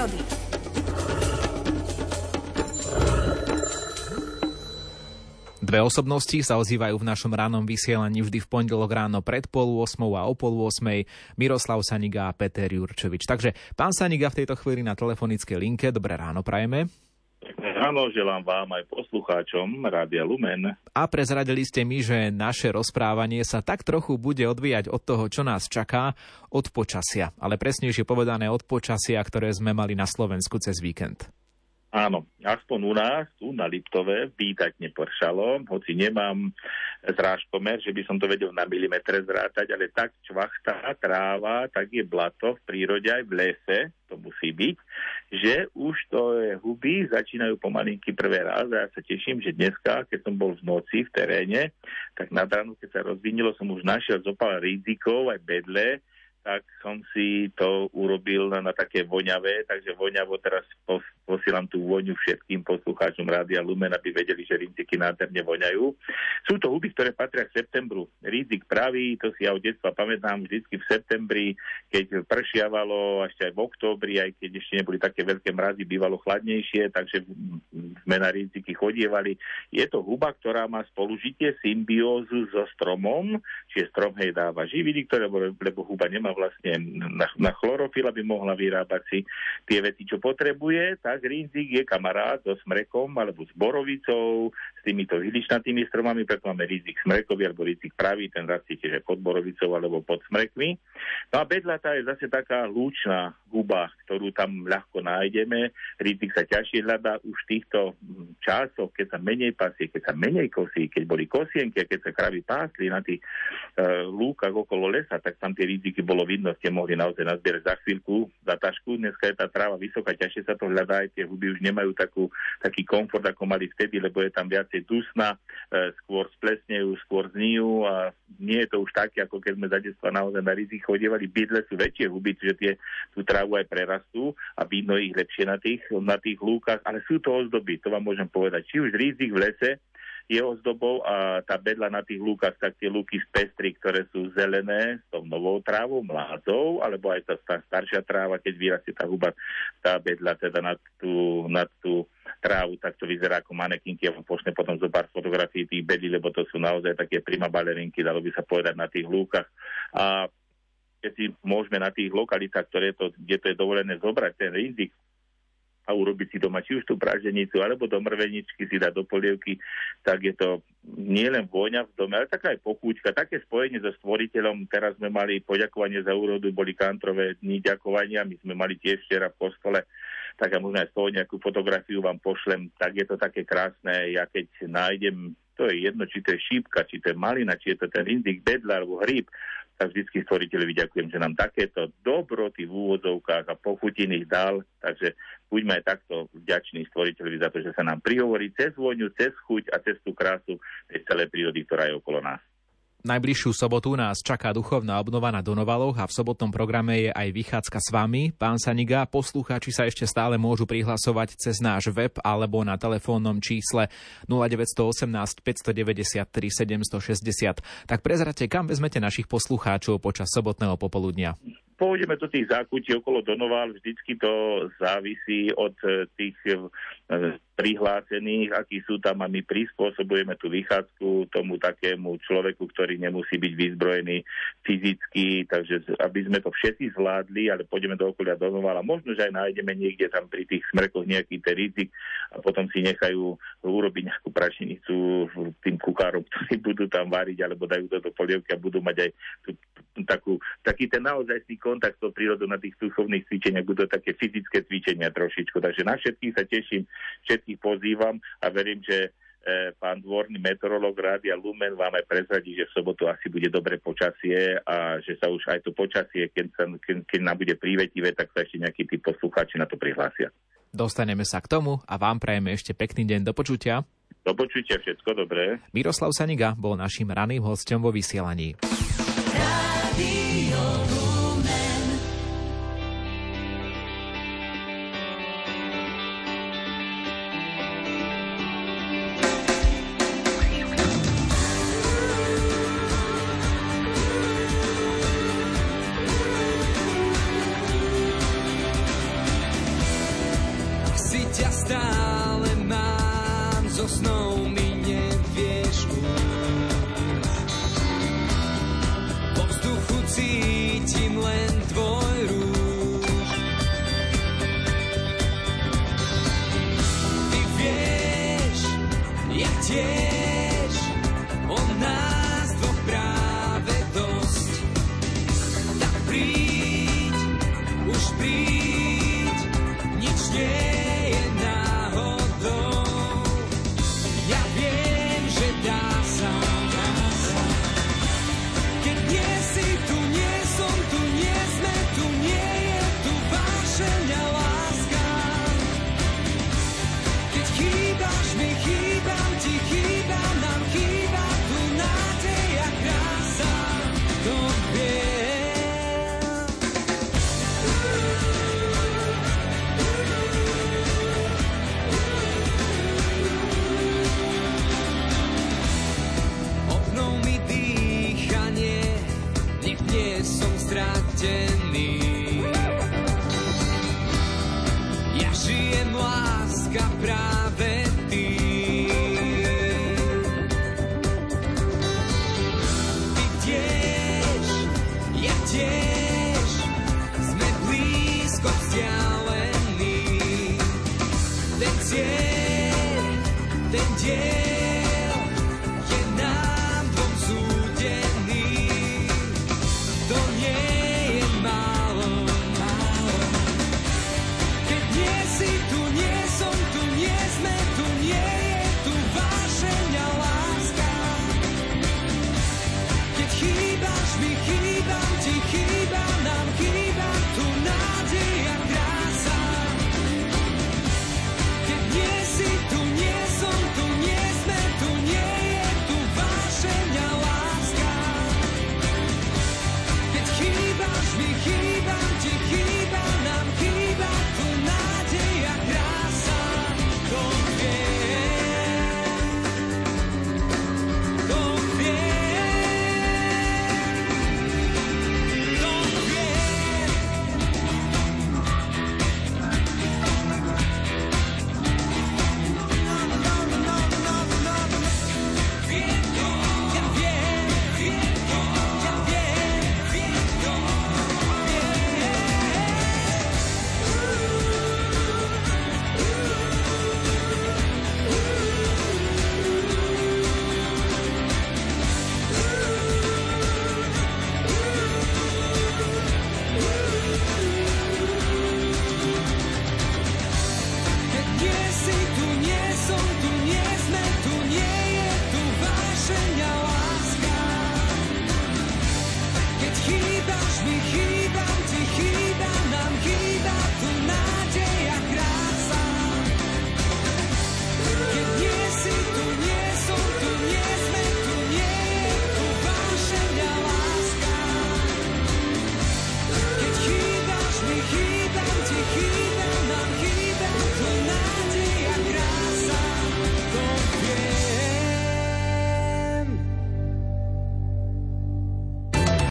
prírody. Dve osobnosti sa ozývajú v našom ránom vysielaní vždy v pondelok ráno pred pol 8 a o pol 8 Miroslav Saniga a Peter Jurčovič. Takže pán Saniga v tejto chvíli na telefonickej linke. Dobré ráno prajeme. Ráno želám vám aj poslucháčom Rádia Lumen. A prezradili ste mi, že naše rozprávanie sa tak trochu bude odvíjať od toho, čo nás čaká, od počasia. Ale presnejšie povedané od počasia, ktoré sme mali na Slovensku cez víkend. Áno, aspoň u nás, tu na Liptove, vítať nepršalo, hoci nemám zrážkomer, že by som to vedel na milimetre zrátať, ale tak čvachtá tráva, tak je blato v prírode aj v lese, to musí byť, že už to je huby začínajú pomalinky prvé raz a ja sa teším, že dneska, keď som bol v noci v teréne, tak nad ránu, keď sa rozvinilo, som už našiel zopal rizikov aj bedle, tak som si to urobil na, na také voňavé, takže voňavo teraz pos, posielam tú voňu všetkým poslucháčom Rádia Lumen, aby vedeli, že rinziky nádherne voňajú. Sú to huby, ktoré patria k septembru. Rizik pravý, to si ja od detstva pamätám, vždycky v septembri, keď pršiavalo, ešte aj v októbri, aj keď ešte neboli také veľké mrazy, bývalo chladnejšie, takže sme na riziky chodievali. Je to huba, ktorá má spolužitie, symbiózu so stromom, čiže strom hej dáva živiny, ktoré, lebo huba nemá vlastne na, na chlorofil, aby mohla vyrábať si tie veci, čo potrebuje, tak rinzik je kamarát so smrekom alebo s borovicou, s týmito vyličnatými stromami, preto máme rizik smrekový alebo rizik pravý, ten rastie tiež pod borovicou alebo pod smrekmi. No a bedlata je zase taká lúčná huba, ktorú tam ľahko nájdeme. Rizik sa ťažšie hľadá už v týchto časoch, keď sa menej pasie, keď sa menej kosí, keď boli kosienky a keď sa kravy pásli na tých uh, lúkach okolo lesa, tak tam tie riziky bolo vidno, ste mohli naozaj nazbierať za chvíľku, za tašku. Dneska je tá tráva vysoká, ťažšie sa to hľadá, aj tie huby už nemajú takú, taký komfort, ako mali vtedy, lebo je tam viacej dusna, e, skôr splesnejú, skôr znijú a nie je to už také, ako keď sme za detstva naozaj na rizik chodievali. Bydle sú väčšie huby, čiže tie tú trávu aj prerastú a vidno ich lepšie na tých, na tých lúkach, ale sú to ozdoby, to vám môžem povedať. Či už rizik v lese, je ozdobou a tá bedla na tých lúkach, tak tie lúky z pestry, ktoré sú zelené s tou novou trávou, mládzou, alebo aj tá, tá staršia tráva, keď vyrastie tá huba, tá bedla teda na tú, na tú trávu, tak to vyzerá ako manekinky. Ja vám pošne potom zo pár fotografií tých bedí, lebo to sú naozaj také prima balerinky, dalo by sa povedať na tých lúkach. A keď si môžeme na tých lokalitách, ktoré to, kde to je dovolené zobrať ten rizik, a urobiť si doma či už tú praženicu, alebo do mrveničky si dať do polievky, tak je to nielen vôňa v dome, ale taká aj pokúčka, také spojenie so stvoriteľom. Teraz sme mali poďakovanie za úrodu, boli kantrové dni ďakovania, my sme mali tiež včera v kostole, tak ja možno aj z toho nejakú fotografiu vám pošlem, tak je to také krásne, ja keď nájdem, to je jedno, či to je šípka, či to je malina, či je to ten indik, bedla alebo hríb, tak vždy stvoriteľovi ďakujem, že nám takéto dobroty v úvodzovkách a pochutiny dal, takže buďme aj takto vďační stvoriteľovi za to, že sa nám prihovorí cez vôňu, cez chuť a cez tú krásu tej celej prírody, ktorá je okolo nás. Najbližšiu sobotu nás čaká duchovná obnova na Donovaloch a v sobotnom programe je aj vychádzka s vami. Pán Saniga, poslucháči sa ešte stále môžu prihlasovať cez náš web alebo na telefónnom čísle 0918 593 760. Tak prezrate, kam vezmete našich poslucháčov počas sobotného popoludnia? Pôjdeme do tých zákutí okolo Donoval, vždycky to závisí od eh, tých eh, prihlásených, akí sú tam a my prispôsobujeme tú vychádzku tomu takému človeku, ktorý nemusí byť vyzbrojený fyzicky, takže aby sme to všetci zvládli, ale pôjdeme do okolia Donovala. Možno, že aj nájdeme niekde tam pri tých smrkoch nejaký ten rizik a potom si nechajú urobiť nejakú prašinicu tým kukárom, ktorí budú tam variť alebo dajú to do polievky a budú mať aj tú, takú, taký ten naozajstný kontakt s prírodou na tých duchovných cvičeniach, budú také fyzické cvičenia trošičku. Takže na všetkých sa teším, všetkých pozývam a verím, že e, pán dvorný meteorológ Rádia Lumen vám aj prezradí, že v sobotu asi bude dobré počasie a že sa už aj to počasie, keď, sa, keď, keď nám bude prívetivé, tak sa ešte nejakí tí poslucháči na to prihlásia. Dostaneme sa k tomu a vám prajeme ešte pekný deň do počutia. Do počutia, všetko dobré. Miroslav Saniga bol našim raným hostom vo vysielaní. Radio blízko vzdialený. Ten cieľ, ten diel je nám dvom súdený. To nie je málo, málo. Keď nie si